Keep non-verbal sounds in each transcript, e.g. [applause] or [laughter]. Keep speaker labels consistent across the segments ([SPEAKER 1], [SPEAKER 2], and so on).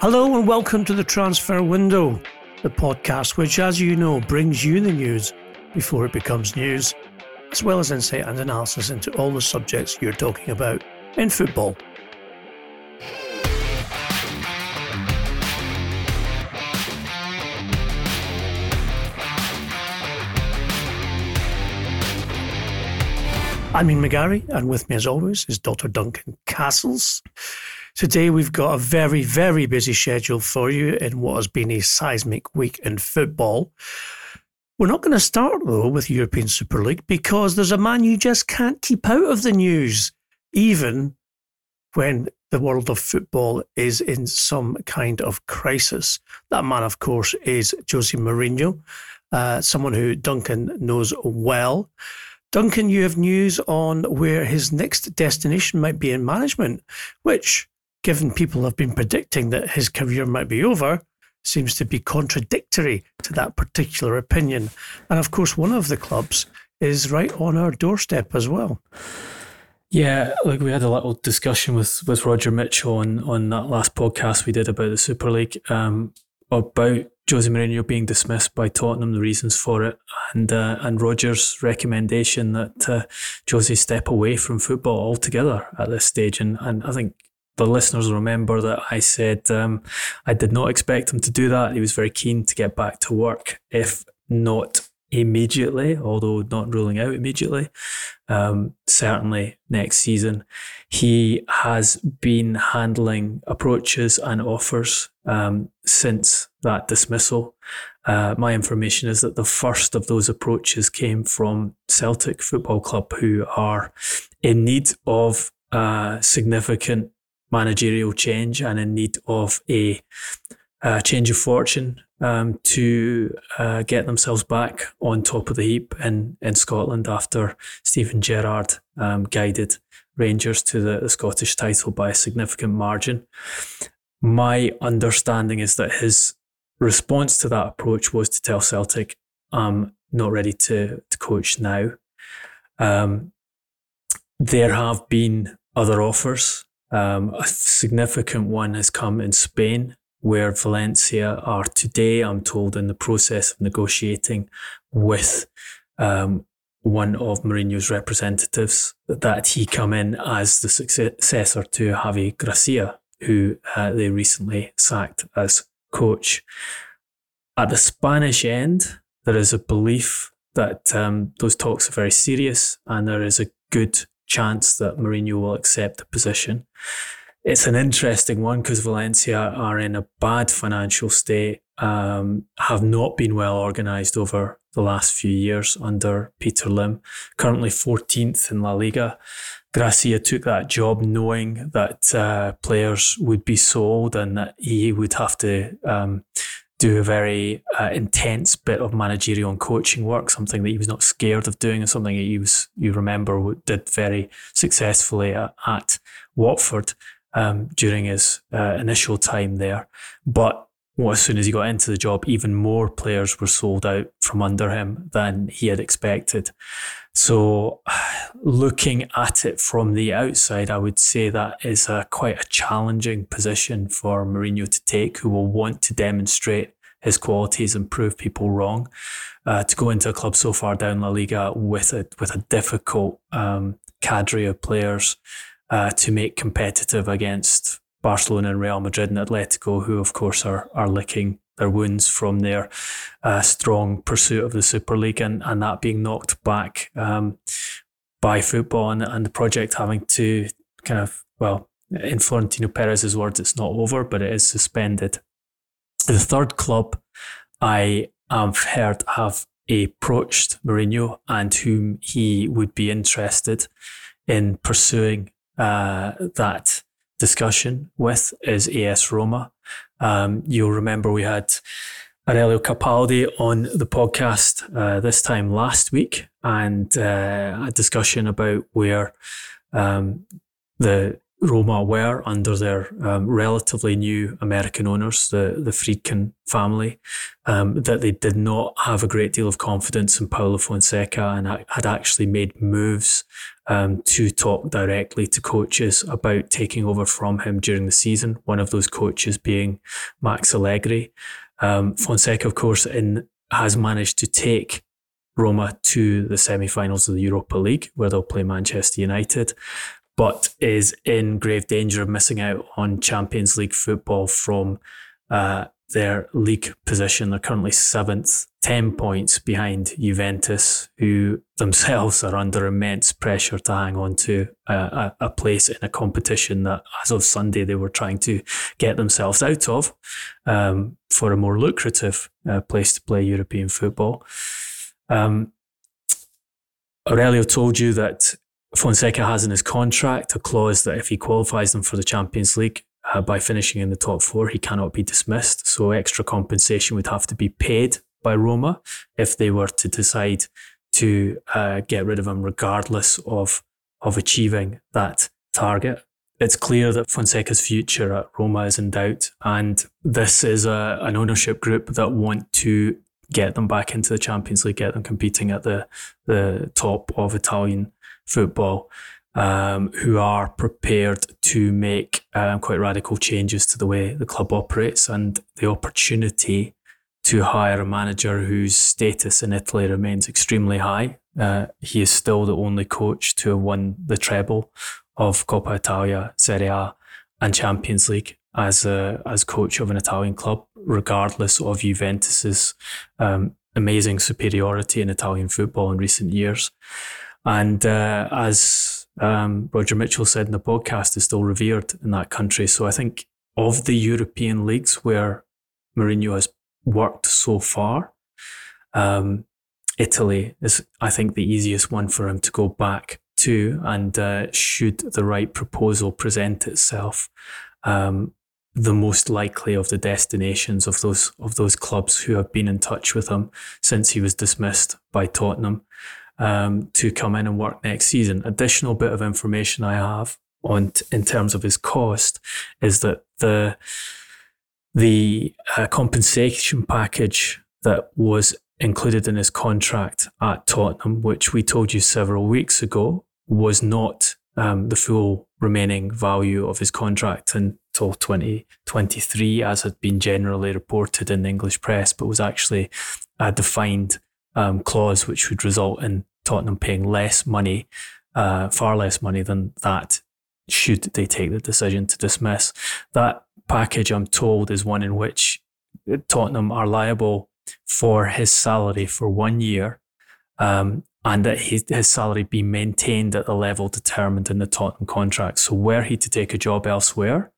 [SPEAKER 1] Hello and welcome to the Transfer Window, the podcast which, as you know, brings you the news before it becomes news, as well as insight and analysis into all the subjects you're talking about in football. I'm Ian McGarry, and with me, as always, is Dr. Duncan Castles. Today, we've got a very, very busy schedule for you in what has been a seismic week in football. We're not going to start, though, with European Super League because there's a man you just can't keep out of the news, even when the world of football is in some kind of crisis. That man, of course, is Jose Mourinho, uh, someone who Duncan knows well. Duncan, you have news on where his next destination might be in management, which, given people have been predicting that his career might be over, seems to be contradictory to that particular opinion. And of course, one of the clubs is right on our doorstep as well.
[SPEAKER 2] Yeah, like we had a little discussion with, with Roger Mitchell on, on that last podcast we did about the Super League um, about Jose Mourinho being dismissed by Tottenham, the reasons for it, and uh, and Rogers' recommendation that uh, Jose step away from football altogether at this stage. And, and I think the listeners remember that I said um, I did not expect him to do that. He was very keen to get back to work, if not immediately, although not ruling out immediately. Um, certainly next season. He has been handling approaches and offers um, since that dismissal. Uh, my information is that the first of those approaches came from Celtic Football Club, who are in need of uh, significant managerial change and in need of a, a change of fortune um, to uh, get themselves back on top of the heap in, in Scotland after Steven Gerrard um, guided Rangers to the, the Scottish title by a significant margin. My understanding is that his response to that approach was to tell Celtic, I'm not ready to, to coach now. Um, there have been other offers. Um, a significant one has come in Spain, where Valencia are today, I'm told, in the process of negotiating with um, one of Mourinho's representatives that he come in as the successor to Javi Gracia, who uh, they recently sacked as coach. At the Spanish end, there is a belief that um, those talks are very serious and there is a good chance that Mourinho will accept the position. It's an interesting one because Valencia are in a bad financial state, um, have not been well organised over the last few years under Peter Lim, currently 14th in La Liga. Gracia took that job knowing that uh, players would be sold and that he would have to um, do a very uh, intense bit of managerial and coaching work, something that he was not scared of doing, and something that he was, you remember, did very successfully at, at Watford um, during his uh, initial time there. But well, as soon as he got into the job, even more players were sold out from under him than he had expected. So, [sighs] looking at it from the outside, I would say that is a, quite a challenging position for Mourinho to take, who will want to demonstrate his qualities and prove people wrong. Uh, to go into a club so far down La Liga with a with a difficult um, cadre of players uh, to make competitive against Barcelona and Real Madrid and Atletico, who of course are are licking their wounds from their uh, strong pursuit of the Super League and, and that being knocked back um, by football and, and the project having to kind of, well, in Florentino Perez's words, it's not over, but it is suspended. The third club I have heard have approached Mourinho and whom he would be interested in pursuing uh, that discussion with is AS Roma. Um, you'll remember we had Aurelio Capaldi on the podcast uh, this time last week and uh, a discussion about where um, the Roma were under their um, relatively new American owners, the, the Friedkin family, um, that they did not have a great deal of confidence in Paulo Fonseca and had actually made moves um, to talk directly to coaches about taking over from him during the season. One of those coaches being Max Allegri. Um, Fonseca, of course, in, has managed to take Roma to the semi-finals of the Europa League, where they'll play Manchester United but is in grave danger of missing out on Champions League football from uh, their league position. They're currently seventh, 10 points behind Juventus, who themselves are under immense pressure to hang on to a, a, place in a competition that, as of Sunday, they were trying to get themselves out of um, for a more lucrative uh, place to play European football. Um, Aurelio told you that Fonseca has in his contract a clause that if he qualifies them for the Champions League uh, by finishing in the top four, he cannot be dismissed. So extra compensation would have to be paid by Roma if they were to decide to uh, get rid of him, regardless of of achieving that target. It's clear that Fonseca's future at Roma is in doubt, and this is a, an ownership group that want to get them back into the Champions League, get them competing at the the top of Italian football um, who are prepared to make um, quite radical changes to the way the club operates and the opportunity to hire a manager whose status in Italy remains extremely high. Uh, he is still the only coach to have won the treble of Coppa Italia, Serie A, and Champions League as a, as coach of an Italian club, regardless of Juventus's um, amazing superiority in Italian football in recent years. And uh, as um, Roger Mitchell said in the podcast, is still revered in that country. So I think of the European leagues where Mourinho has worked so far, um, Italy is, I think, the easiest one for him to go back to. And uh, should the right proposal present itself, um, the most likely of the destinations of those of those clubs who have been in touch with him since he was dismissed by Tottenham um, to come in and work next season. Additional bit of information I have on t- in terms of his cost is that the the uh, compensation package that was included in his contract at Tottenham, which we told you several weeks ago, was not um, the full remaining value of his contract until 2023, as had been generally reported in the English press, but was actually a defined um, clause which would result in Tottenham paying less money, uh, far less money than that, should they take the decision to dismiss. That package, I'm told, is one in which Tottenham are liable for his salary for one year. Um, and that his, his salary be maintained at the level determined in the Tottenham contract. So, were he to take a job elsewhere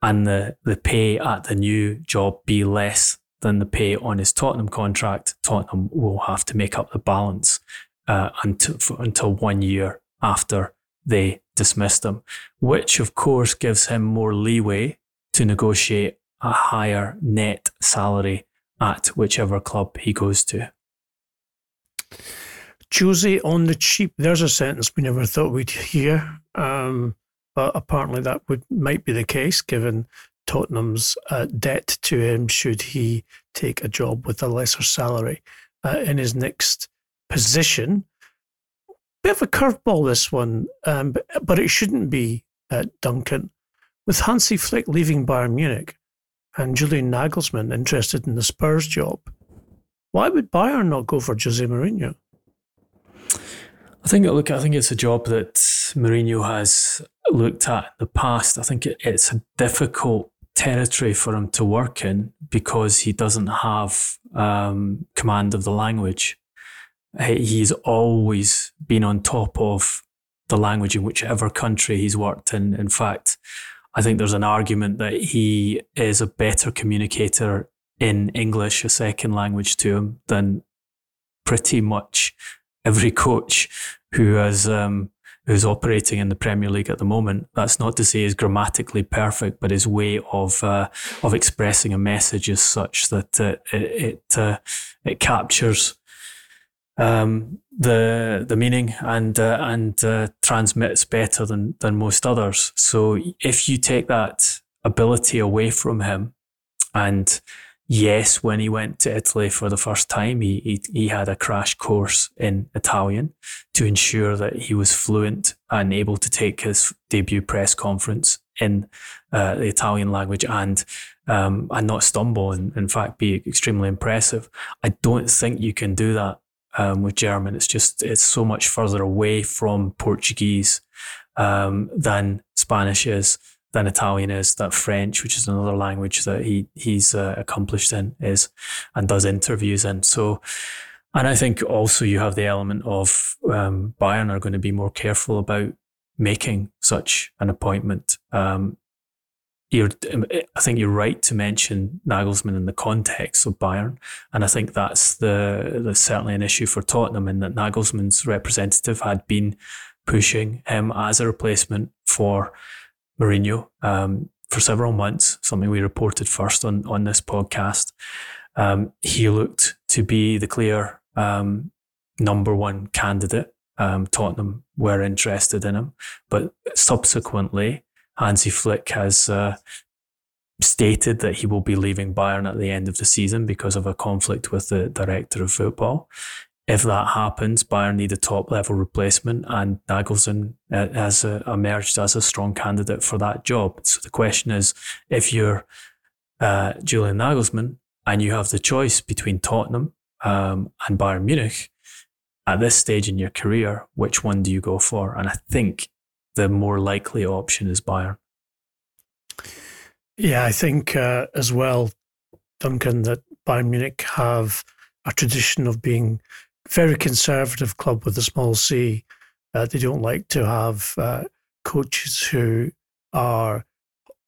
[SPEAKER 2] and the, the pay at the new job be less than the pay on his Tottenham contract, Tottenham will have to make up the balance uh, until, for, until one year after they dismissed him, which of course gives him more leeway to negotiate a higher net salary at whichever club he goes to.
[SPEAKER 1] Jose on the cheap. There's a sentence we never thought we'd hear, um, but apparently that would might be the case given Tottenham's uh, debt to him should he take a job with a lesser salary uh, in his next position. Bit of a curveball, this one, um, but, but, it shouldn't be, uh, Duncan. With Hansi Flick leaving Bayern Munich and Julian Nagelsmann interested in the Spurs job, why would Bayern not go for Jose Mourinho?
[SPEAKER 2] I think look, I think it's a job that Mourinho has looked at in the past. I think it, it's a difficult territory for him to work in because he doesn't have um, command of the language. He's always been on top of the language in whichever country he's worked in. In fact, I think there's an argument that he is a better communicator in English, a second language to him, than pretty much every coach who has um, who's operating in the Premier League at the moment. That's not to say he's grammatically perfect, but his way of uh, of expressing a message is such that uh, it it, uh, it captures um, the the meaning and uh, and uh, transmits better than than most others. So if you take that ability away from him, and yes, when he went to Italy for the first time, he, he, he had a crash course in Italian to ensure that he was fluent and able to take his debut press conference in uh, the Italian language and um, and not stumble and in fact be extremely impressive. I don't think you can do that um, with German. It's just it's so much further away from Portuguese um, than Spanish is than Italian is, that French, which is another language that he he's uh, accomplished in, is and does interviews in. So, and I think also you have the element of um, Bayern are going to be more careful about making such an appointment. Um, you're, I think you're right to mention Nagelsmann in the context of Bayern, and I think that's the that's certainly an issue for Tottenham in that Nagelsmann's representative had been pushing him as a replacement for Mourinho um, for several months, something we reported first on, on this podcast. Um, he looked to be the clear um, number one candidate. Um, Tottenham were interested in him, but subsequently, Hansi Flick has uh, stated that he will be leaving Bayern at the end of the season because of a conflict with the director of football if that happens, Bayern need a top level replacement, and Nagelsmann uh, has uh, emerged as a strong candidate for that job. So the question is, if you're uh, Julian Nagelsmann and you have the choice between Tottenham um, and Bayern Munich at this stage in your career, which one do you go for? And I think the more likely option is Bayern.
[SPEAKER 1] Yeah, I think uh, as well, Duncan, that Bayern Munich have a tradition of being very conservative club with a small c. Uh, they don't like to have uh, coaches who are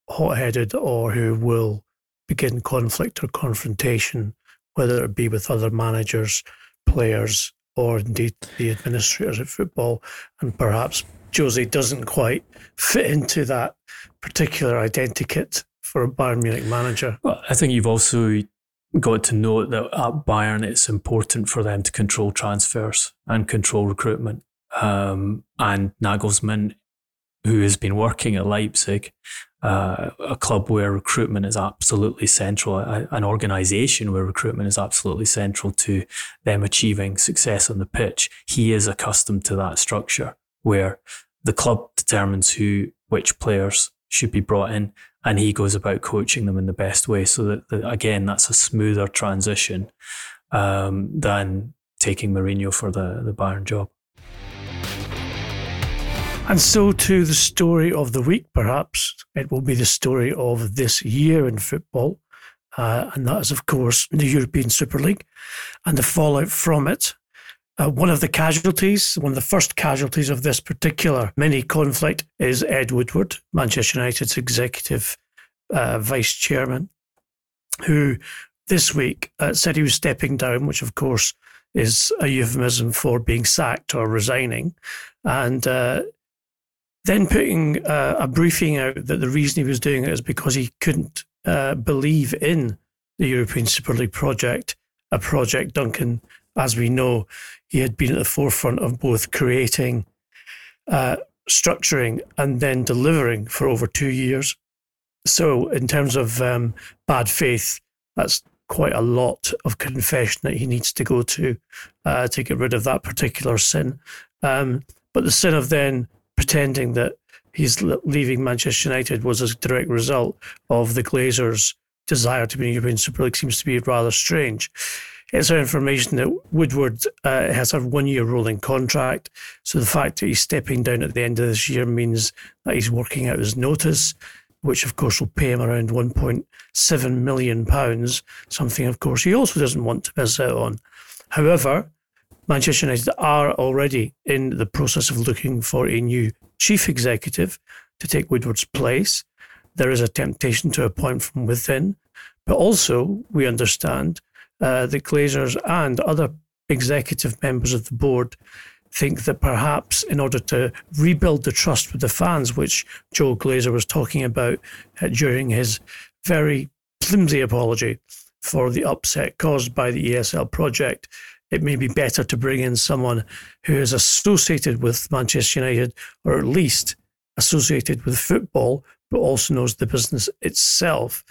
[SPEAKER 1] hot headed or who will begin conflict or confrontation, whether it be with other managers, players, or indeed the administrators of football. And perhaps Jose doesn't quite fit into that particular identikit for a Bayern Munich manager.
[SPEAKER 2] Well, I think you've also got to note that at Bayern, it's important for them to control transfers and control recruitment. Um, and Nagelsmann, who has been working at Leipzig, uh, a club where recruitment is absolutely central, a, an organization where recruitment is absolutely central to them achieving success on the pitch. He is accustomed to that structure where the club determines who, which players should be brought in and he goes about coaching them in the best way. So that, that again, that's a smoother transition um, than taking Mourinho for the, the Bayern job.
[SPEAKER 1] And so to the story of the week, perhaps it will be the story of this year in football. Uh, and that is, of course, the European Super League and the fallout from it. Uh, one of the casualties, one of the first casualties of this particular mini conflict is Ed Woodward, Manchester United's executive uh, vice chairman, who this week uh, said he was stepping down, which of course is a euphemism for being sacked or resigning, and uh, then putting uh, a briefing out that the reason he was doing it is because he couldn't uh, believe in the European Super League project, a project Duncan, as we know, he had been at the forefront of both creating, uh, structuring, and then delivering for over two years. So, in terms of um, bad faith, that's quite a lot of confession that he needs to go to uh, to get rid of that particular sin. Um, but the sin of then pretending that he's leaving Manchester United was a direct result of the Glazers' desire to be in European Super League seems to be rather strange. It's our information that Woodward uh, has a one year rolling contract. So the fact that he's stepping down at the end of this year means that he's working out his notice which of course will pay him around 1.7 million pounds, something of course he also doesn't want to miss out on. However, Manchester United are already in the process of looking for a new chief executive to take Woodward's place. There is a temptation to appoint from within, but also we understand uh, that Glazers and other executive members of the board think that perhaps in order to rebuild the trust with the fans, which Joe Glazer was talking about uh, during his very flimsy apology for the upset caused by the ESL project, it may be better to bring in someone who is associated with Manchester United, or at least associated with football, but also knows the business itself.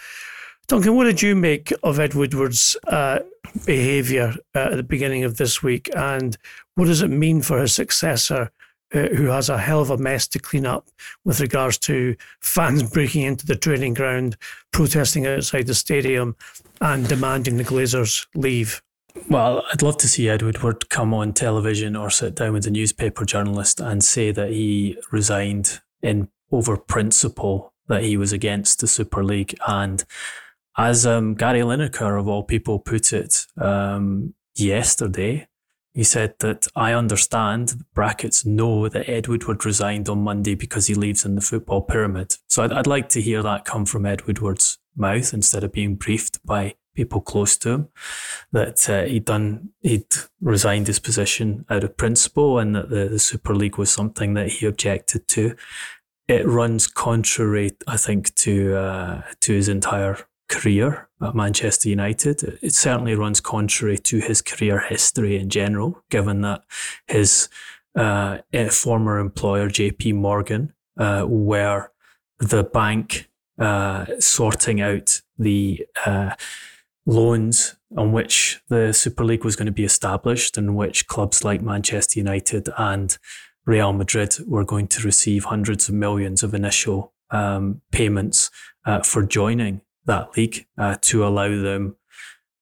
[SPEAKER 1] Duncan, what did you make of Ed Woodward's uh, behaviour uh, at the beginning of this week, and what does it mean for his successor, uh, who has a hell of a mess to clean up with regards to fans [laughs] breaking into the training ground, protesting outside the stadium, and demanding the Glazers leave?
[SPEAKER 2] Well, I'd love to see Ed Woodward come on television or sit down with a newspaper journalist and say that he resigned in over principle that he was against the Super League and as um, Gary Lineker, of all people, put it um, yesterday, he said that I understand, brackets, know that Ed Woodward resigned on Monday because he leaves in the football pyramid. So I'd, I'd like to hear that come from Ed Woodward's mouth instead of being briefed by people close to him that uh, he'd done he'd resigned his position out of principle and that the, the Super League was something that he objected to. It runs contrary, I think, to uh, to his entire career at Manchester United. It certainly runs contrary to his career history in general, given that his uh, eh, former employer, JP Morgan, uh, were the bank uh, sorting out the uh, loans on which the Super League was going to be established, and which clubs like Manchester United and Real Madrid were going to receive hundreds of millions of initial um, payments uh, for joining that league uh, to allow them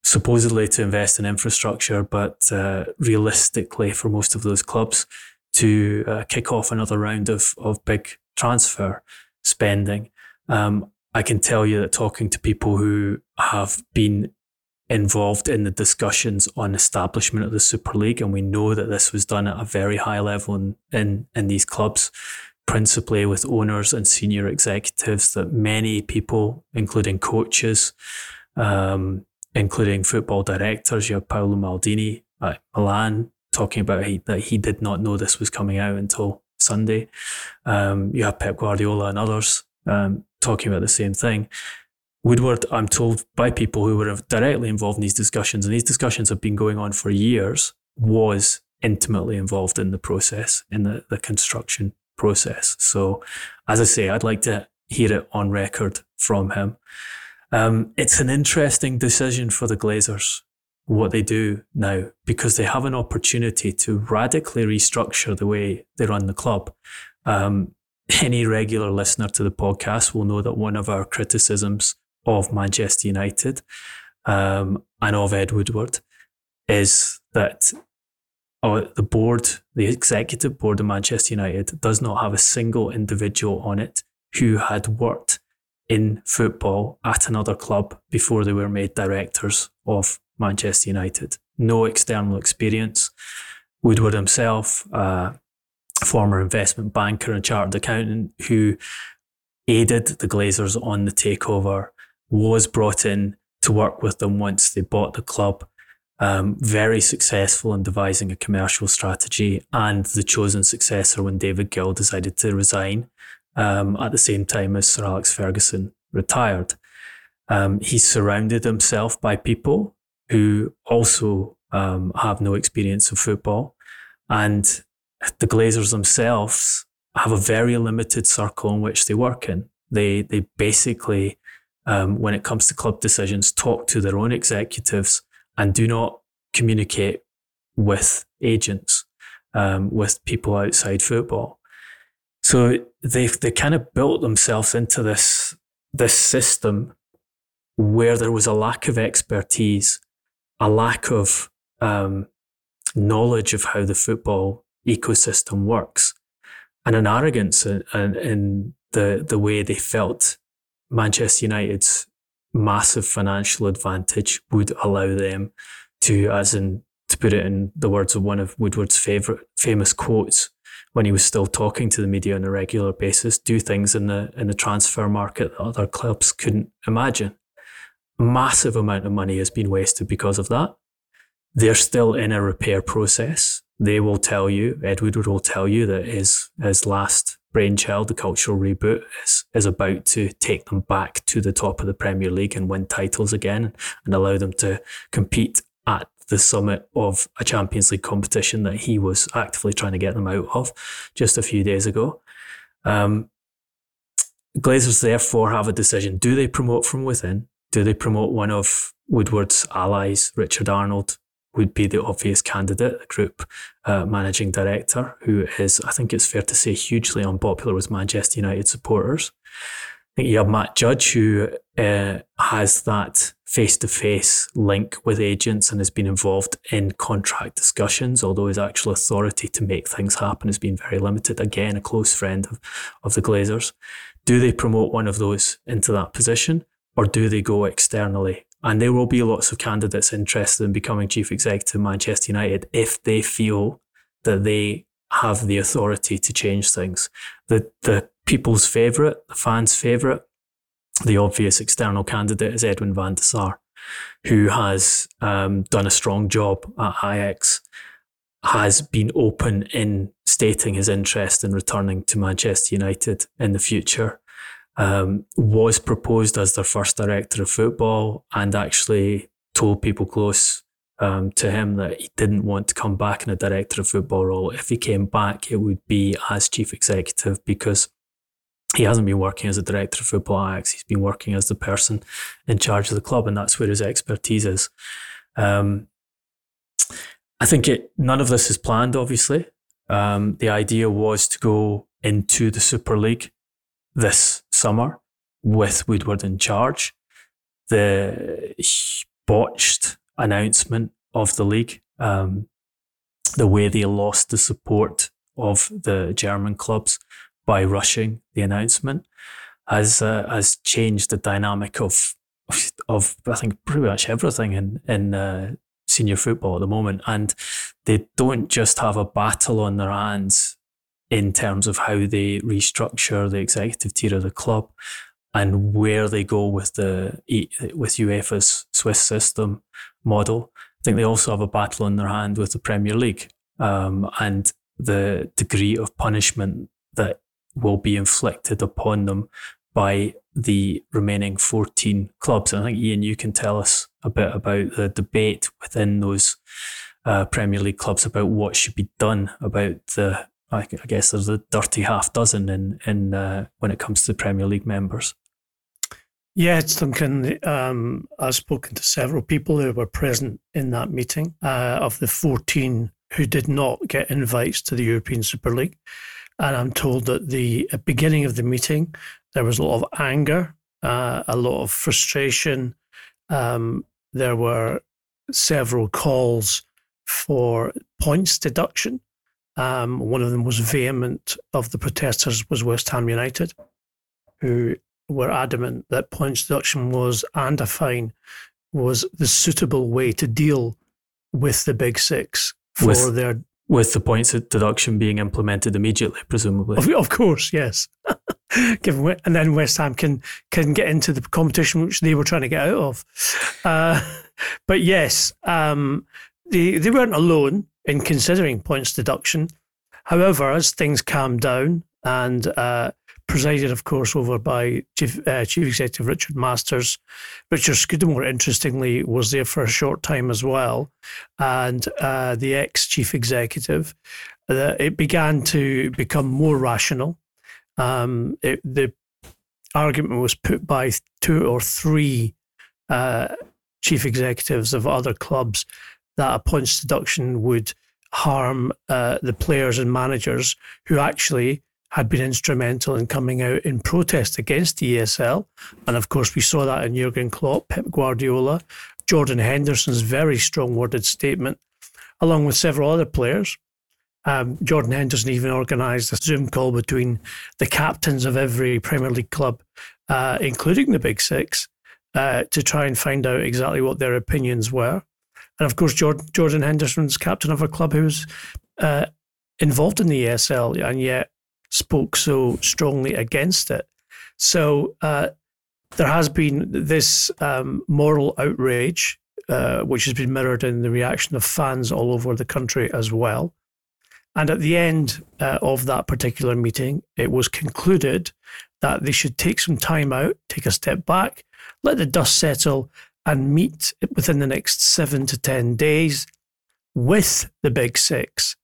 [SPEAKER 2] supposedly to invest in infrastructure, but uh, realistically for most of those clubs to uh, kick off another round of, of big transfer spending. Um, I can tell you that talking to people who have been involved in the discussions on establishment of the Super League, and we know that this was done at a very high level in, in, in these clubs principally with owners and senior executives that many people, including coaches, um, including football directors, you have Paolo Maldini at Milan talking about he, that he did not know this was coming out until Sunday. Um, you have Pep Guardiola and others um, talking about the same thing. Woodward, I'm told by people who were directly involved in these discussions, and these discussions have been going on for years, was intimately involved in the process, in the, the construction process. So, as I say, I'd like to hear it on record from him. Um, it's an interesting decision for the Glazers, what they do now, because they have an opportunity to radically restructure the way they run the club. Um, any regular listener to the podcast will know that one of our criticisms of Manchester United um, and of Ed Woodward is that uh, the board, the executive board of Manchester United, does not have a single individual on it who had worked in football at another club before they were made directors of Manchester United. No external experience. Woodward himself, uh, former investment banker and chartered accountant who aided the Glazers on the takeover, was brought in to work with them once they bought the club um, very successful in devising a commercial strategy and the chosen successor when David Gill decided to resign um, at the same time as Sir Alex Ferguson retired. Um, he surrounded himself by people who also um, have no experience of football. And the Glazers themselves have a very limited circle in which they work in. They, they basically, um, when it comes to club decisions, talk to their own executives and do not communicate with agents, um, with people outside football. So they they kind of built themselves into this this system where there was a lack of expertise, a lack of um, knowledge of how the football ecosystem works, and an arrogance in, in, in the the way they felt Manchester United's massive financial advantage would allow them to, as in, to put it in the words of one of Woodward's favorite famous quotes when he was still talking to the media on a regular basis, do things in the in the transfer market that other clubs couldn't imagine. Massive amount of money has been wasted because of that. They're still in a repair process. they will tell you, Ed Woodward will tell you that his his last brainchild, the cultural reboot, is is about to take them back to the top of the Premier League and win titles again and allow them to compete at the summit of a Champions League competition that he was actively trying to get them out of just a few days ago. Um, Glazers therefore have a decision. Do they promote from within? Do they promote one of Woodward's allies, Richard Arnold, would be the obvious candidate, group uh, managing director, who is, I think it's fair to say, hugely unpopular with Manchester United supporters. I think you have Matt Judge, who uh, has that face to face link with agents and has been involved in contract discussions, although his actual authority to make things happen has been very limited. Again, a close friend of, of the Glazers. Do they promote one of those into that position or do they go externally and there will be lots of candidates interested in becoming chief executive of Manchester United if they feel that they have the authority to change things. The the people's favourite, the fans' favourite, the obvious external candidate is Edwin van der Sar, who has um, done a strong job at Ajax, has been open in stating his interest in returning to Manchester United in the future um, was proposed as their first director of football and actually told people close um, to him that he didn't want to come back in a director of football role. If he came back, it would be as chief executive because he hasn't been working as a director of football Ajax. He's been working as the person in charge of the club, and that's where his expertise is. Um, I think it, none of this is planned, obviously. Um, the idea was to go into the Super League this summer with Woodward in charge. The botched announcement of the league, um, the way they lost the support of the German clubs by rushing the announcement, has uh, has changed the dynamic of of I think pretty much everything in in uh, senior football at the moment, and they don't just have a battle on their hands in terms of how they restructure the executive tier of the club and where they go with the with UEFA's Swiss system model. I think they also have a battle on their hand with the Premier League um, and the degree of punishment that will be inflicted upon them by the remaining 14 clubs. And I think, Ian, you can tell us a bit about the debate within those uh, Premier League clubs about what should be done about the I, guess there's a dirty half dozen in in uh, when it comes to Premier League members.
[SPEAKER 1] Yeah, it's Duncan. Um, I've spoken to several people who were present in that meeting. Uh, of the 14 who did not get invites to the European Super League, and I'm told that the beginning of the meeting there was a lot of anger, uh, a lot of frustration. Um, there were several calls for points deduction um, one of them was vehement of the protesters was West Ham United, who were adamant that points deduction was and a fine was the suitable way to deal with the big six for
[SPEAKER 2] with,
[SPEAKER 1] their
[SPEAKER 2] with the points deduction being implemented immediately, presumably.
[SPEAKER 1] Of, of course, yes. [laughs] Given and then West Ham can can get into the competition which they were trying to get out of. Uh, [laughs] but yes, um, they they weren't alone in considering points deduction. However, as things calmed down and uh, presided, of course, over by Chief, uh, Chief Executive Richard Masters, Richard Scudamore, interestingly, was there for a short time as well, and uh, the ex Chief Executive. Uh, it began to become more rational. Um, it, the argument was put by two or three uh, chief executives of other clubs that a points deduction would harm uh, the players and managers who actually had been instrumental in coming out in protest against the ESL. And of course, we saw that in Jurgen Klopp, Pep Guardiola, Jordan Henderson's very strong worded statement, along with several other players. Um, Jordan Henderson even organised a Zoom call between the captains of every Premier League club, uh, including the Big Six, uh, to try and find out exactly what their opinions were. And of course, Jordan, Jordan Henderson's captain of a club who was uh, involved in the ESL and yet spoke so strongly against it. So uh, there has been this um, moral outrage, uh, which has been mirrored in the reaction of fans all over the country as well. And at the end uh, of that particular meeting, it was concluded that they should take some time out, take a step back, let the dust settle, and meet within the next seven to 10 days with the Big Six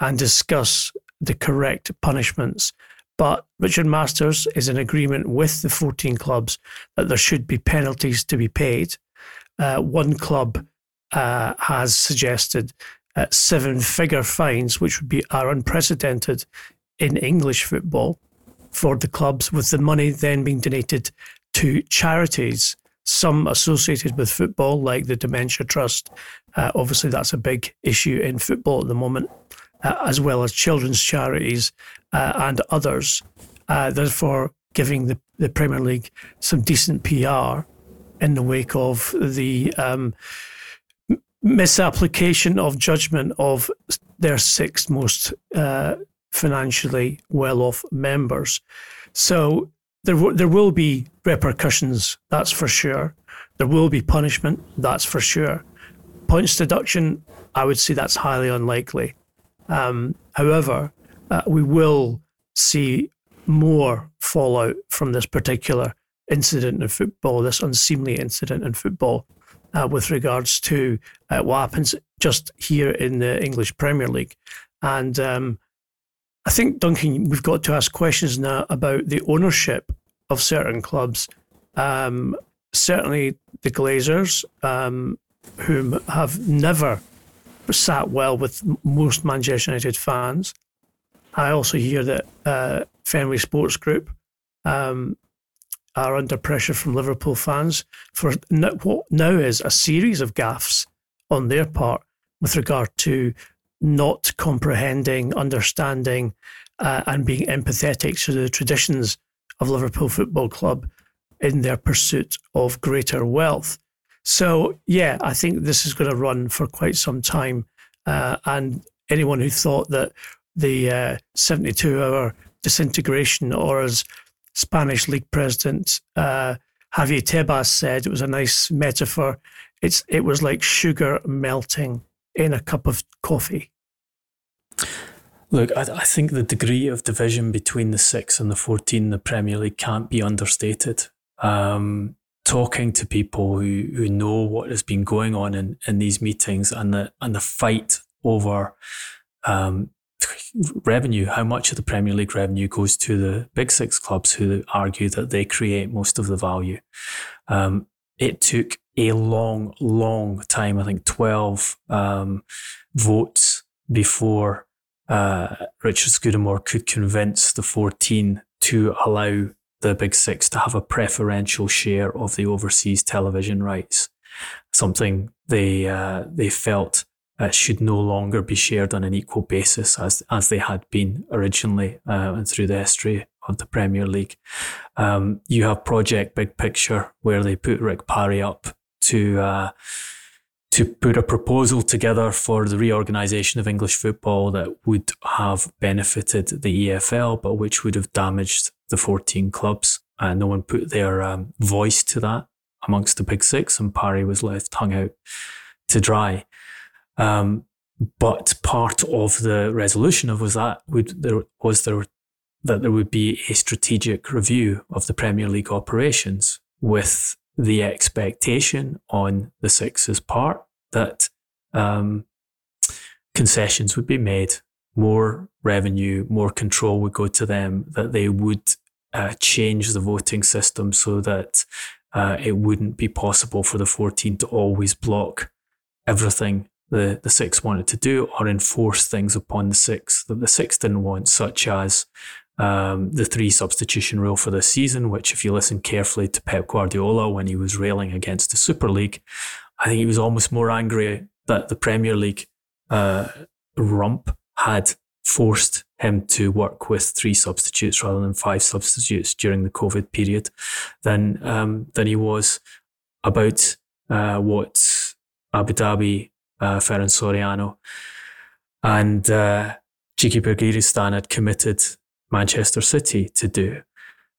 [SPEAKER 1] and discuss the correct punishments. But Richard Masters is in agreement with the 14 clubs that there should be penalties to be paid. Uh, one club uh, has suggested uh, seven figure fines, which would be are unprecedented in English football for the clubs, with the money then being donated to charities, some associated with football, like the Dementia Trust. Uh, obviously, that's a big issue in football at the moment, uh, as well as children's charities uh, and others. Uh, therefore, giving the, the Premier League some decent PR in the wake of the um, misapplication of judgment of their six most uh, financially well off members. So there, w- there will be repercussions, that's for sure. There will be punishment, that's for sure. Points deduction, I would say that's highly unlikely. Um, however, uh, we will see more fallout from this particular incident in football, this unseemly incident in football, uh, with regards to uh, what happens just here in the English Premier League. And um, I think, Duncan, we've got to ask questions now about the ownership of certain clubs. Um, certainly the Glazers, um, whom have never sat well with most Manchester United fans. I also hear that uh, Fenway Sports Group um, are under pressure from Liverpool fans for what now is a series of gaffes on their part with regard to not comprehending, understanding, uh, and being empathetic to the traditions of Liverpool Football Club in their pursuit of greater wealth. So, yeah, I think this is going to run for quite some time. Uh, and anyone who thought that the uh, 72 hour disintegration, or as Spanish league president uh, Javier Tebas said it was a nice metaphor. It's it was like sugar melting in a cup of coffee.
[SPEAKER 2] Look, I, I, think the degree of division between the six and the fourteen in the Premier League can't be understated. Um, talking to people who, who know what has been going on in, in these meetings and the and the fight over um, revenue, how much of the Premier League revenue goes to the big six clubs who argue that they create most of the value. Um, it took a long, long time, I think 12 um, votes before uh, Richard Scudamore could convince the 14 to allow the Big Six to have a preferential share of the overseas television rights, something they uh, they felt uh, should no longer be shared on an equal basis as as they had been originally uh, and through the history of the Premier League. Um, you have Project Big Picture, where they put Rick Parry up to uh, to put a proposal together for the reorganisation of English football that would have benefited the EFL, but which would have damaged the 14 clubs. And no one put their um, voice to that amongst the Big Six, and Parry was left hung out to dry. Um, but part of the resolution of was that would there was there that there would be a strategic review of the Premier League operations with the expectation on the Six's part that um, concessions would be made, more revenue, more control would go to them, that they would uh, change the voting system so that uh, it wouldn't be possible for the 14 to always block everything the, the six wanted to do or enforce things upon the six that the six didn't want, such as um, the three substitution rule for this season, which, if you listen carefully to Pep Guardiola when he was railing against the Super League, I think he was almost more angry that the Premier League uh, rump had forced him to work with three substitutes rather than five substitutes during the COVID period than um, than he was about uh, what Abu Dhabi uh, Soriano, and uh, Txiki Begiristain had committed Manchester City to do.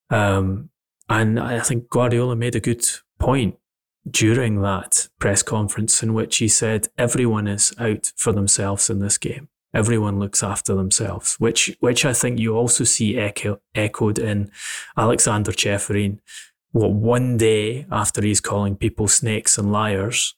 [SPEAKER 2] Um, and I think Guardiola made a good point during that press conference in which he said everyone is out for themselves in this game. Everyone looks after themselves, which which I think you also see echo, echoed in Aleksander Ceferin. What one day after he's calling people snakes and liars,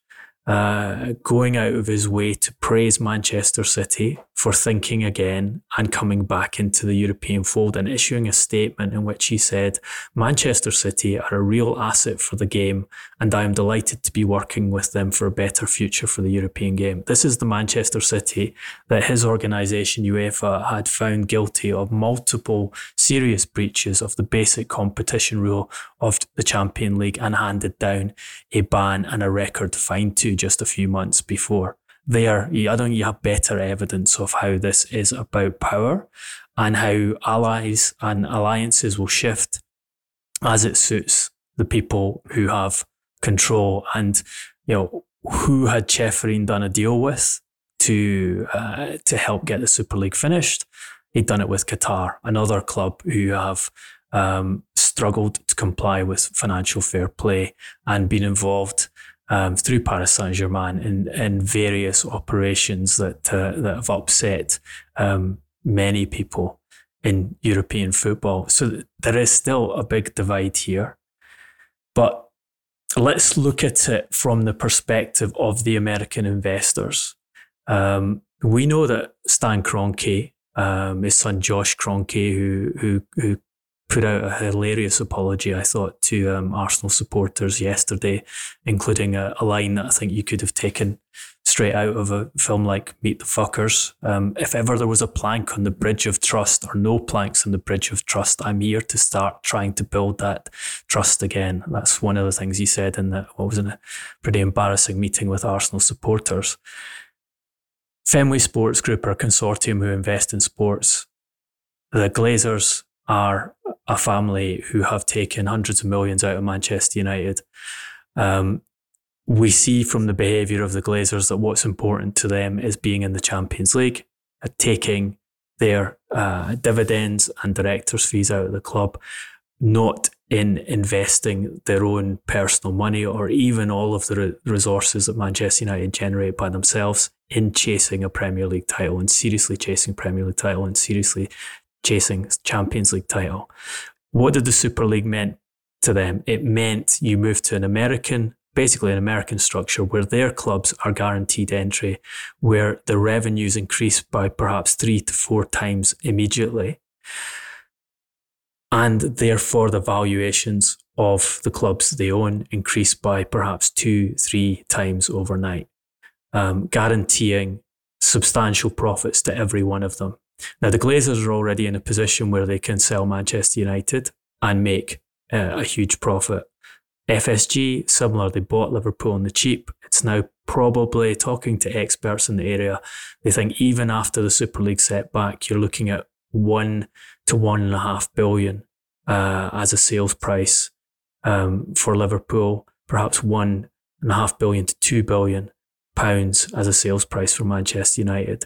[SPEAKER 2] uh, going out of his way to praise Manchester City for thinking again and coming back into the European fold and issuing a statement in which he said, Manchester City are a real asset for the game, and I am delighted to be working with them for a better future for the European game. This is the Manchester City that his organisation, UEFA, had found guilty of multiple serious breaches of the basic competition rule of the Champion League and handed down a ban and a record fine to just a few months before. There, I don't you have better evidence of how this is about power and how allies and alliances will shift as it suits the people who have control. And, you know, who had Ceferin done a deal with to uh, to help get the Super League finished? He'd done it with Qatar, another club who have um, struggled to comply with financial fair play and been involved um, through Paris Saint Germain in, in various operations that uh, that have upset um, many people in European football. So there is still a big divide here, but let's look at it from the perspective of the American investors. Um, we know that Stan Kroenke, um, his son Josh Kroenke, who who who put out a hilarious apology, I thought, to um, Arsenal supporters yesterday, including a, a, line that I think you could have taken straight out of a film like Meet the Fockers. Um, if ever there was a plank on the bridge of trust or no planks on the bridge of trust, I'm here to start trying to build that trust again. That's one of the things he said in that, what was in a pretty embarrassing meeting with Arsenal supporters. Fenway Sports Group are a consortium who invest in sports. The Glazers are a family who have taken hundreds of millions out of Manchester United. Um, we see from the behaviour of the Glazers that what's important to them is being in the Champions League, uh, taking their uh, dividends and directors' fees out of the club, not in investing their own personal money or even all of the re- resources that Manchester United generate by themselves in chasing a Premier League title and seriously chasing Premier League title and seriously chasing Champions League title. What did the Super League mean to them? It meant you move to an American, basically an American structure where their clubs are guaranteed entry, where the revenues increase by perhaps three to four times immediately. And therefore, the valuations of the clubs they own increase by perhaps two, three times overnight, um, guaranteeing substantial profits to every one of them. Now, the Glazers are already in a position where they can sell Manchester United and make uh, a huge profit. FSG, similar, they bought Liverpool on the cheap. It's now probably talking to experts in the area. They think even after the Super League setback, you're looking at one to one and a half billion uh, as a sales price um, for Liverpool, perhaps one and a half billion to two billion pounds as a sales price for Manchester United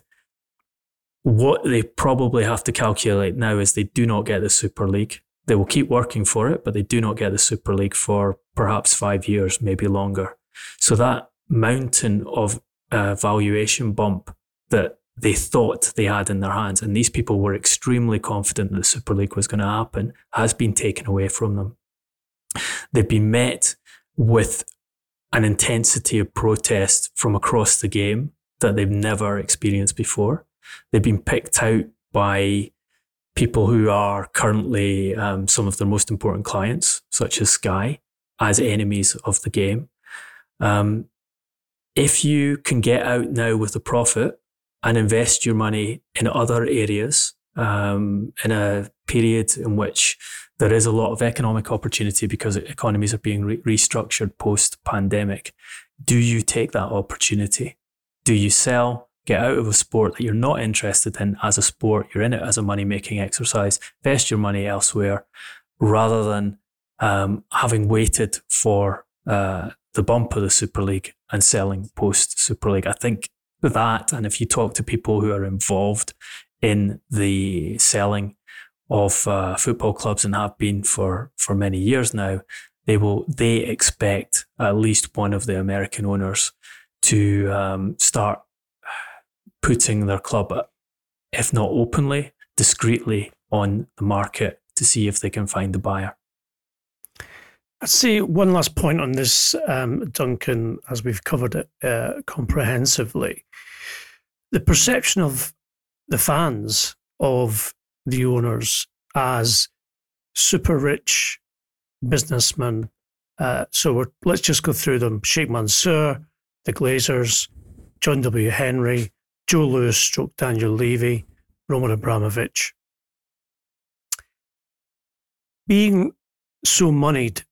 [SPEAKER 2] what they probably have to calculate now is they do not get the Super League. They will keep working for it, but they do not get the Super League for perhaps five years, maybe longer. So that mountain of uh, valuation bump that they thought they had in their hands, and these people were extremely confident that the Super League was going to happen, has been taken away from them. They've been met with an intensity of protest from across the game that they've never experienced before. They've been picked out by people who are currently um, some of their most important clients, such as Sky, as enemies of the game. Um, if you can get out now with a profit and invest your money in other areas um, in a period in which there is a lot of economic opportunity because economies are being re- restructured post pandemic, do you take that opportunity? Do you sell? Get out of a sport that you're not interested in as a sport. You're in it as a money making exercise. Invest your money elsewhere rather than um, having waited for uh, the bump of the Super League and selling post Super League. I think that, and if you talk to people who are involved in the selling of uh, football clubs and have been for for many years now, they will they expect at least one of the American owners to um, start putting their club if not openly, discreetly on the market to see if they can find a buyer.
[SPEAKER 1] I'd say one last point on this, um, Duncan, as we've covered it uh, comprehensively. The perception of the fans of the owners as super rich businessmen. Uh, so let's just go through them Sheikh Mansour, the Glazers, John W. Henry, Joe Lewis, stroke Daniel Levy, Roman Abramovich. Being so moneyed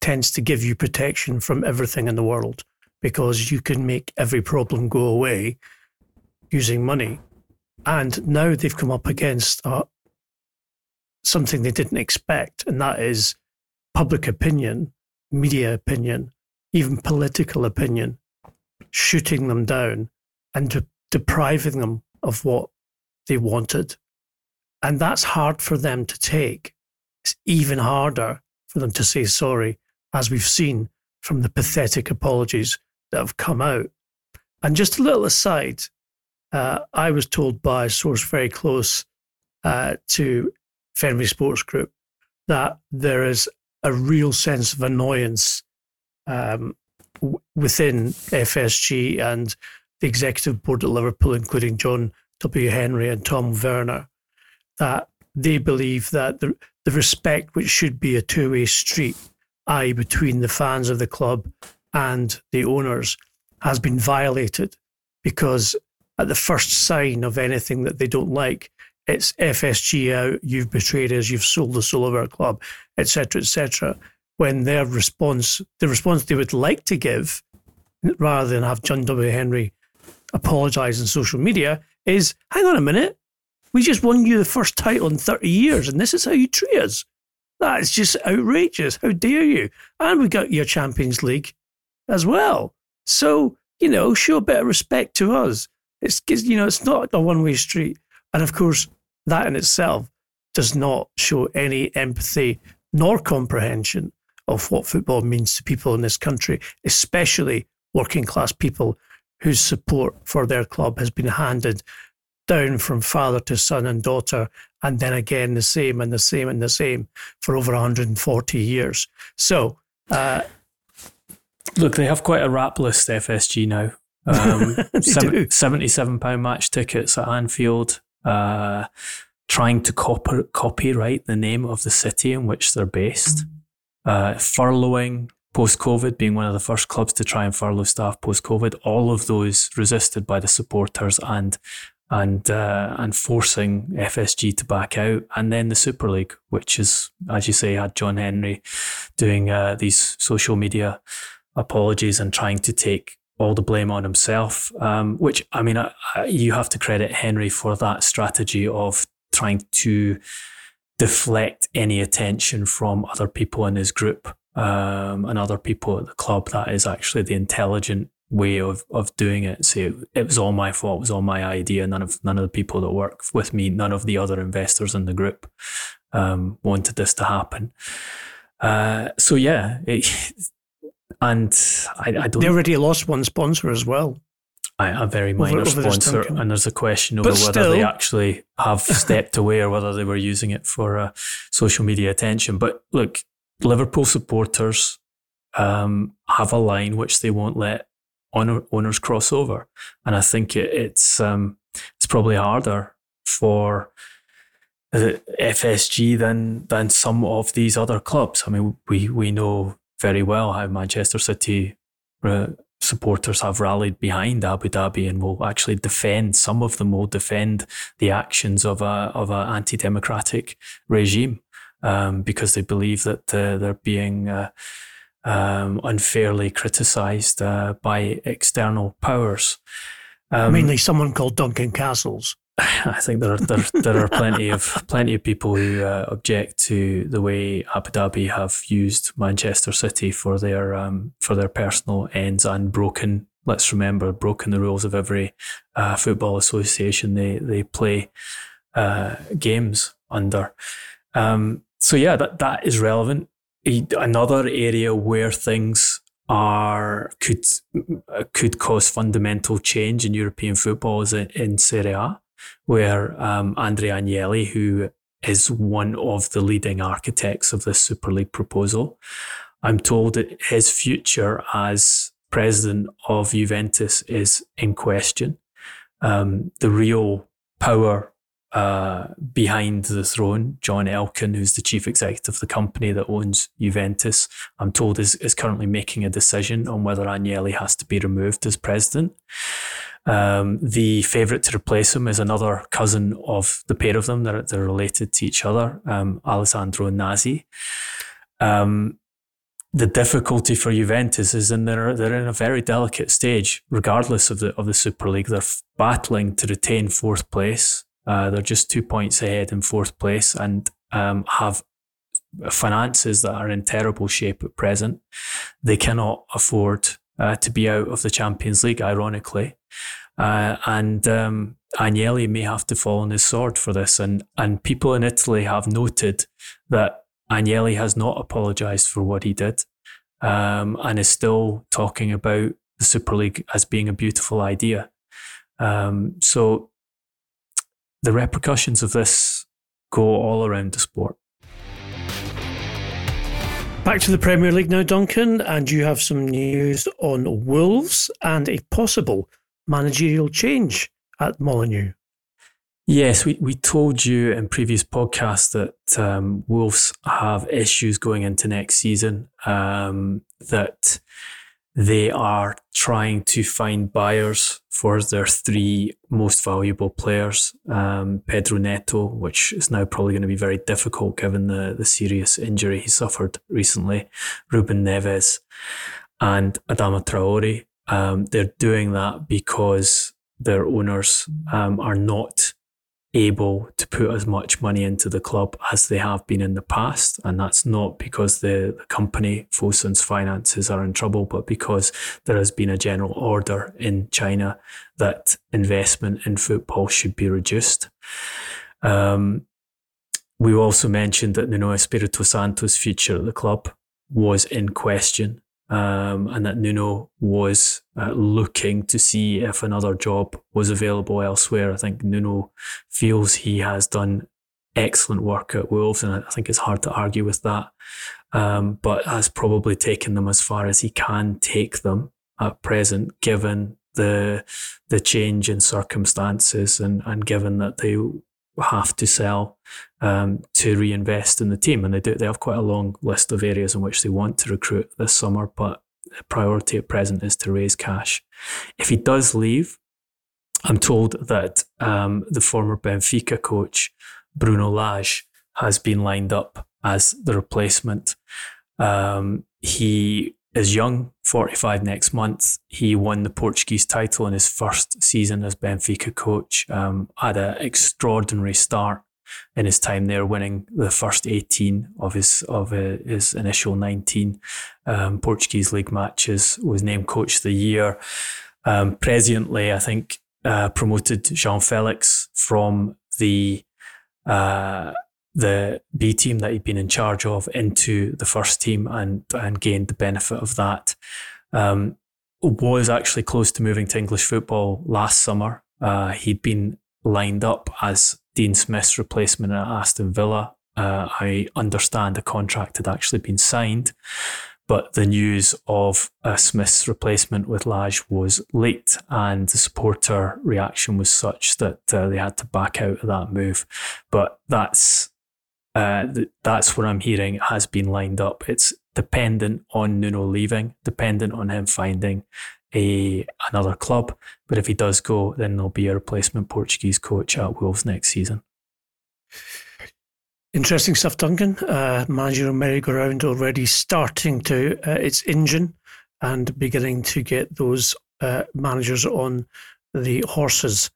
[SPEAKER 1] tends to give you protection from everything in the world because you can make every problem go away using money. And now they've come up against uh, something they didn't expect, and that is public opinion, media opinion, even political opinion, shooting them down and depriving them of what they wanted. And that's hard for them to take. It's even harder for them to say sorry, as we've seen from the pathetic apologies that have come out. And just a little aside, uh, I was told by a source very close uh, to Fenway Sports Group that there is a real sense of annoyance um, w- within FSG and the executive board at Liverpool, including John W. Henry and Tom Werner, that they believe that the, the respect which should be a two way street, i.e., between the fans of the club and the owners, has been violated because at the first sign of anything that they don't like, it's FSG out, you've betrayed us, you've sold the soul of our club, etc., etc. When their response, the response they would like to give, rather than have John W. Henry apologise on social media, is hang on a minute, we just won you the first title in 30 years, and this is how you treat us. That is just outrageous. How dare you? And we got your Champions League as well. So, you know, show a bit of respect to us. It's you know, it's not a one way street. And of course, that in itself does not show any empathy nor comprehension of what football means to people in this country, especially working class people whose support for their club has been handed down from father to son and daughter, and then again the same and the same and the same for over 140 years. So, uh,
[SPEAKER 2] look, they have quite a rap list, FSG now. Um, [laughs] seven, 77 pound match tickets at Anfield. Uh, trying to copy, copyright the name of the city in which they're based, uh, furloughing post COVID, being one of the first clubs to try and furlough staff post COVID. All of those resisted by the supporters and and uh, and forcing FSG to back out, and then the Super League, which is, as you say, had John Henry doing uh, these social media apologies and trying to take all the blame on himself. Um, which I mean, I, I, you have to credit Henry for that strategy of trying to deflect any attention from other people in his group um, and other people at the club. That is actually the intelligent way of of doing it. Say so it was all my fault, it was all my idea. None of none of the people that work with me, none of the other investors in the group um, wanted this to happen. Uh, so yeah, it, [laughs] and I, I, don't.
[SPEAKER 1] They already lost one sponsor as well.
[SPEAKER 2] A very minor over, over sponsor, and there's a question over whether still, they actually have stepped away or whether they were using it for uh, social media attention. But look, Liverpool supporters um, have a line which they won't let owner, owners cross over, and I think it, it's um, it's probably harder for the FSG than than some of these other clubs. I mean, we we know very well how Manchester City uh, supporters have rallied behind Abu Dhabi and will actually defend. Some of them will defend the actions of a of an anti-democratic regime um, because they believe that uh, they're being uh, um, unfairly criticised uh, by external powers.
[SPEAKER 1] Um, Mainly, someone called Duncan Castles. [laughs]
[SPEAKER 2] I think there are there, there are plenty of plenty of people who uh, object to the way Abu Dhabi have used Manchester City for their um, for their personal ends and broken. Let's remember, broken the rules of every uh, football association they they play uh, games under. Um, so yeah, that that is relevant. Another area where things are could could cause fundamental change in European football is in Serie A where um, Andrea Agnelli, who is one of the leading architects of this Super League proposal, I'm told that his future as president of Juventus is in question. Um, the real power uh, behind the throne, John Elkann, who's the chief executive of the company that owns Juventus, I'm told is, is currently making a decision on whether Agnelli has to be removed as president. Um, the favourite to replace him is another cousin of the pair of them. They're, they're related to each other, um, Alessandro Nasi. Um, the difficulty for Juventus is in they're they're in a very delicate stage, regardless of the of the Super League. They're battling to retain fourth place. Uh, they're just two points ahead in fourth place and um, have finances that are in terrible shape at present. They cannot afford uh, to be out of the Champions League, ironically. Uh, and um, Agnelli may have to fall on his sword for this. And, and people in Italy have noted that Agnelli has not apologised for what he did um, and is still talking about the Super League as being a beautiful idea. Um, so the repercussions of this go all around the sport.
[SPEAKER 1] Back to the Premier League now, Duncan, and you have some news on Wolves and a possible managerial change at Molineux.
[SPEAKER 2] Yes, we, we told you in previous podcasts that um, Wolves have issues going into next season, um, that they are trying to find buyers for their three most valuable players. Um, Pedro Neto, which is now probably going to be very difficult given the, the serious injury he suffered recently, Ruben Neves, and Adama Traore. Um, they're doing that because their owners um, are not able to put as much money into the club as they have been in the past. And that's not because the, the company, Fosun's finances are in trouble, but because there has been a general order in China that investment in football should be reduced. Um, we also mentioned that Nuno Espirito Santo's future at the club was in question um, and that Nuno was uh, looking to see if another job was available elsewhere. I think Nuno feels he has done excellent work at Wolves, and I think it's hard to argue with that. Um, but has probably taken them as far as he can take them at present, given the the change in circumstances and and given that they have to sell um, to reinvest in the team. And they do. They have quite a long list of areas in which they want to recruit this summer, but the priority at present is to raise cash. If he does leave, I'm told that um, the former Benfica coach Bruno Lage has been lined up as the replacement. Um, he is young, 45 next month. He won the Portuguese title in his first season as Benfica coach. Um, had an extraordinary start in his time there, winning the first 18 of his of uh, his initial 19 um, Portuguese league matches. Was named coach of the year. Um, presently, I think uh, promoted João Felix from the uh, the B team that he'd been in charge of into the first team and and gained the benefit of that. Um, was actually close to moving to English football last summer. Uh, he'd been lined up as Dean Smith's replacement at Aston Villa. Uh, I understand a contract had actually been signed, but the news of uh, Smith's replacement with Lage was late, and the supporter reaction was such that uh, they had to back out of that move. But that's uh, th- that's what I'm hearing has been lined up. It's dependent on Nuno leaving, dependent on him finding a another club. But if he does go, then there'll be a replacement Portuguese coach at Wolves next season.
[SPEAKER 1] Interesting stuff, Duncan. Uh, merry-go-round already starting to uh, its engine and beginning to get those uh, managers on the horses.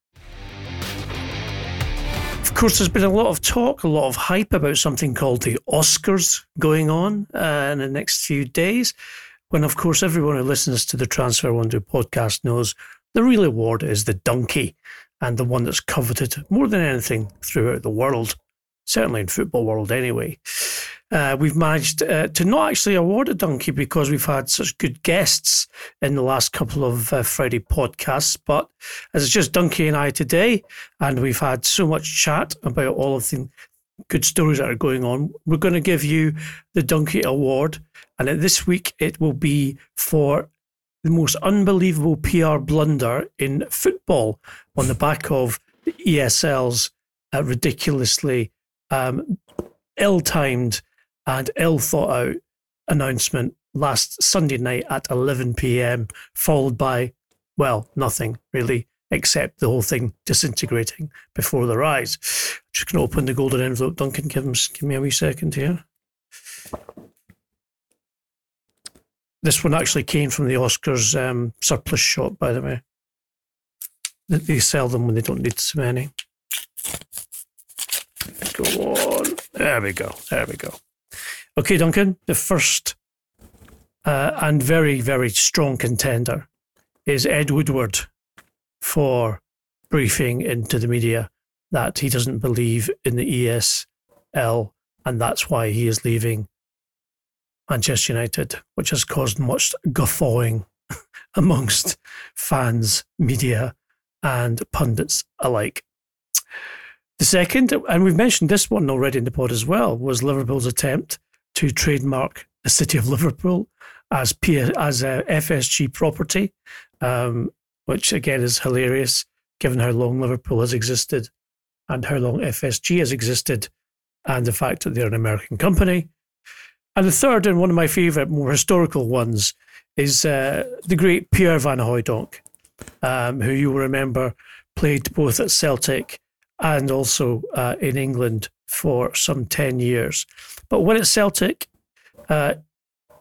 [SPEAKER 1] Of course, there's been a lot of talk, a lot of hype about something called the Oscars going on uh, in the next few days. When, of course, everyone who listens to the Transfer Window podcast knows the real award is the donkey and the one that's coveted more than anything throughout the world. Certainly in football world anyway. Uh, we've managed uh, to not actually award a donkey because we've had such good guests in the last couple of uh, Friday podcasts. But as it's just Duncan and I today, and we've had so much chat about all of the good stories that are going on, we're going to give you the Donkey Award. And this week it will be for the most unbelievable PR blunder in football on the back of the ESL's uh, ridiculously um, ill timed and ill thought out announcement last Sunday night at 11 p.m., followed by, well, nothing really, except the whole thing disintegrating before their eyes. Just going to open the golden envelope. Duncan, give, give me a wee second here. This one actually came from the Oscars um, surplus shop, by the way. They sell them when they don't need so many. Go on. There we go. There we go. Okay, Duncan, the first uh, and very, very strong contender is Ed Woodward for briefing into the media that he doesn't believe in the ESL and that's why he is leaving Manchester United, which has caused much guffawing [laughs] amongst fans, media, and pundits alike. The second, and we've mentioned this one already in the pod as well, was Liverpool's attempt to trademark the city of Liverpool as P- as a FSG property, um, which again is hilarious given how long Liverpool has existed and how long FSG has existed, and the fact that they're an American company. And the third, and one of my favourite, more historical ones, is uh, the great Pierre Van Hooijdonk, um, who you will remember played both at Celtic and also uh, in England for some 10 years. But when at Celtic, uh,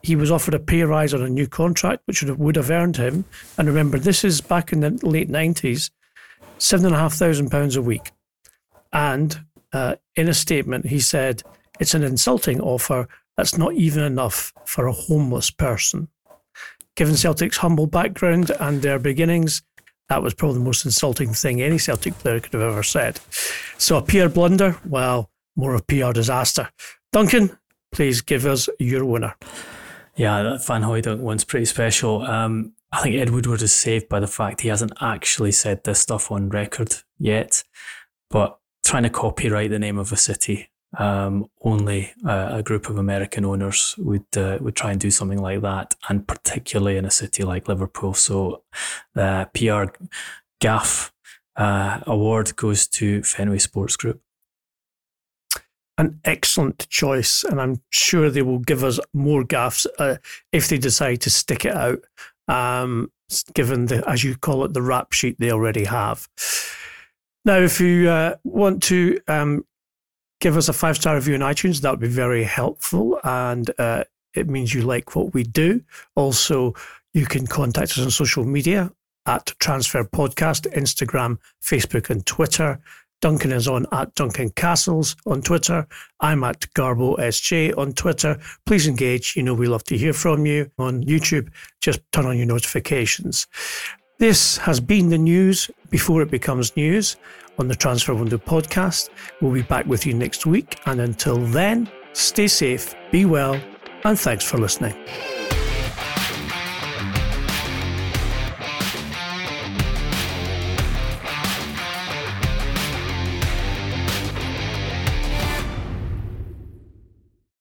[SPEAKER 1] he was offered a pay rise on a new contract, which would have, would have earned him. And remember, this is back in the late 90s, £7,500 a week. And uh, in a statement, he said, It's an insulting offer that's not even enough for a homeless person. Given Celtic's humble background and their beginnings, that was probably the most insulting thing any Celtic player could have ever said. So a PR blunder, well, more of a PR disaster. Duncan, please give us your winner.
[SPEAKER 2] Yeah, that Van Hooijdonk one's pretty special. Um, I think Ed Woodward is saved by the fact he hasn't actually said this stuff on record yet, but trying to copyright the name of a city, um, only a group of American owners would uh, would try and do something like that, and particularly in a city like Liverpool. So, the PR gaffe uh, award goes to Fenway Sports Group
[SPEAKER 1] an excellent choice, and I'm sure they will give us more gaffes uh, if they decide to stick it out. Um, given the, as you call it, the rap sheet they already have. Now, if you uh, want to um, give us a five star review on iTunes, that would be very helpful, and uh, it means you like what we do. Also, you can contact us on social media at Transfer Podcast, Instagram, Facebook, and Twitter. Duncan is on at Duncan Castles on Twitter. I'm at Garbo SJ on Twitter. Please engage. You know, we love to hear from you on YouTube. Just turn on your notifications. This has been the news before it becomes news on the Transfer Window podcast. We'll be back with you next week. And until then, stay safe, be well, and thanks for listening.